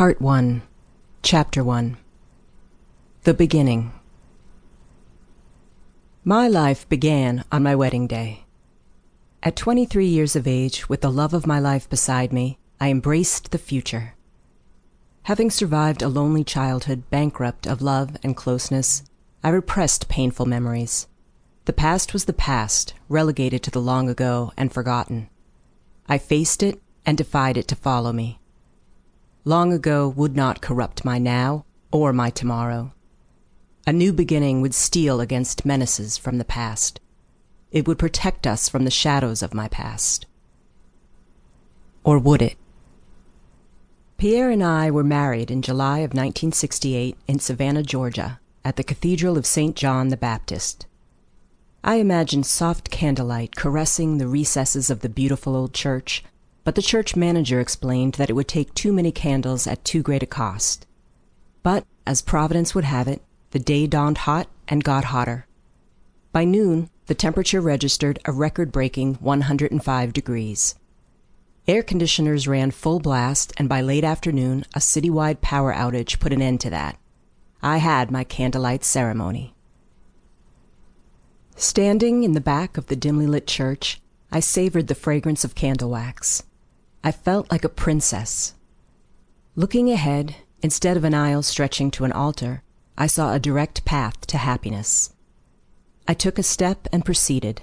Part 1, Chapter 1 The Beginning My life began on my wedding day. At 23 years of age, with the love of my life beside me, I embraced the future. Having survived a lonely childhood bankrupt of love and closeness, I repressed painful memories. The past was the past, relegated to the long ago and forgotten. I faced it and defied it to follow me. Long ago would not corrupt my now or my tomorrow. A new beginning would steel against menaces from the past. It would protect us from the shadows of my past. Or would it? Pierre and I were married in July of 1968 in Savannah, Georgia, at the Cathedral of St. John the Baptist. I imagined soft candlelight caressing the recesses of the beautiful old church, but the church manager explained that it would take too many candles at too great a cost. But, as Providence would have it, the day dawned hot and got hotter. By noon, the temperature registered a record breaking 105 degrees. Air conditioners ran full blast, and by late afternoon, a citywide power outage put an end to that. I had my candlelight ceremony. Standing in the back of the dimly lit church, I savored the fragrance of candle wax. I felt like a princess. Looking ahead, instead of an aisle stretching to an altar, I saw a direct path to happiness. I took a step and proceeded.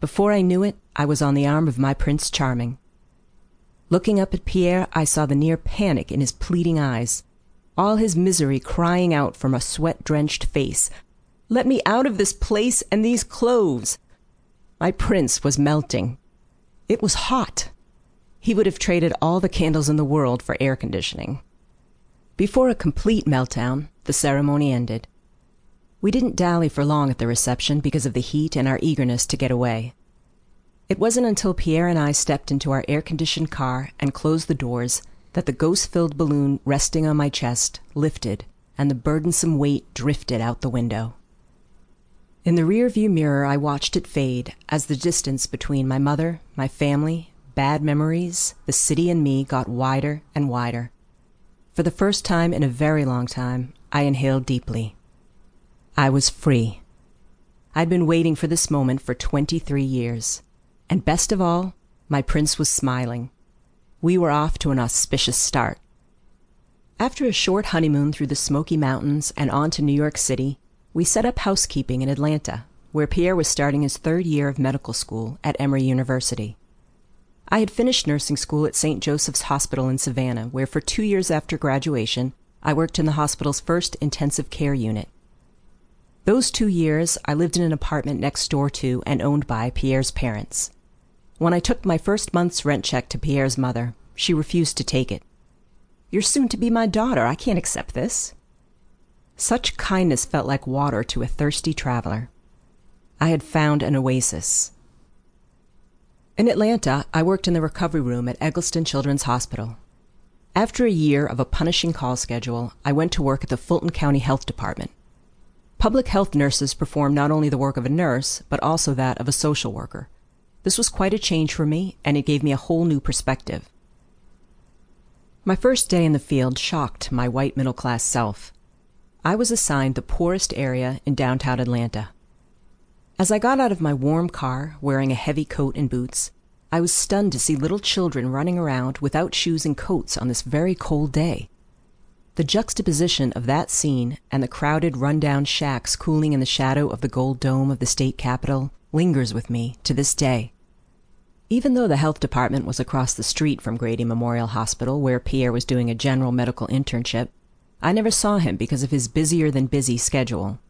Before I knew it, I was on the arm of my Prince Charming. Looking up at Pierre, I saw the near panic in his pleading eyes, all his misery crying out from a sweat drenched face let me out of this place and these clothes. My prince was melting. It was hot. He would have traded all the candles in the world for air conditioning. Before a complete meltdown, the ceremony ended. We didn't dally for long at the reception because of the heat and our eagerness to get away. It wasn't until Pierre and I stepped into our air conditioned car and closed the doors that the ghost filled balloon resting on my chest lifted and the burdensome weight drifted out the window. In the rearview mirror I watched it fade as the distance between my mother, my family, bad memories, the city and me got wider and wider. For the first time in a very long time, I inhaled deeply. I was free. I'd been waiting for this moment for 23 years. And best of all, my prince was smiling. We were off to an auspicious start. After a short honeymoon through the Smoky Mountains and on to New York City, we set up housekeeping in Atlanta, where Pierre was starting his third year of medical school at Emory University. I had finished nursing school at St. Joseph's Hospital in Savannah, where for two years after graduation, I worked in the hospital's first intensive care unit. Those two years, I lived in an apartment next door to and owned by Pierre's parents. When I took my first month's rent check to Pierre's mother, she refused to take it. You're soon to be my daughter. I can't accept this. Such kindness felt like water to a thirsty traveler. I had found an oasis. In Atlanta, I worked in the recovery room at Egleston Children's Hospital. After a year of a punishing call schedule, I went to work at the Fulton County Health Department. Public health nurses perform not only the work of a nurse, but also that of a social worker. This was quite a change for me, and it gave me a whole new perspective. My first day in the field shocked my white middle class self. I was assigned the poorest area in downtown Atlanta. As I got out of my warm car, wearing a heavy coat and boots, I was stunned to see little children running around without shoes and coats on this very cold day. The juxtaposition of that scene and the crowded, run-down shacks cooling in the shadow of the gold dome of the state capitol lingers with me to this day. Even though the health department was across the street from Grady Memorial Hospital, where Pierre was doing a general medical internship, I never saw him because of his busier than busy schedule.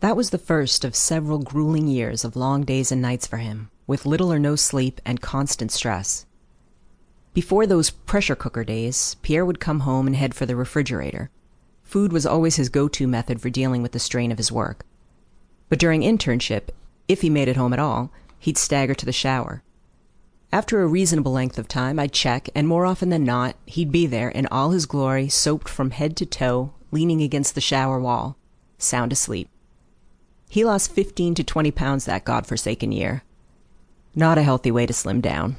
That was the first of several grueling years of long days and nights for him, with little or no sleep and constant stress. Before those pressure cooker days, Pierre would come home and head for the refrigerator. Food was always his go to method for dealing with the strain of his work. But during internship, if he made it home at all, he'd stagger to the shower. After a reasonable length of time, I'd check, and more often than not, he'd be there in all his glory, soaped from head to toe, leaning against the shower wall, sound asleep. He lost 15 to 20 pounds that godforsaken year. Not a healthy way to slim down.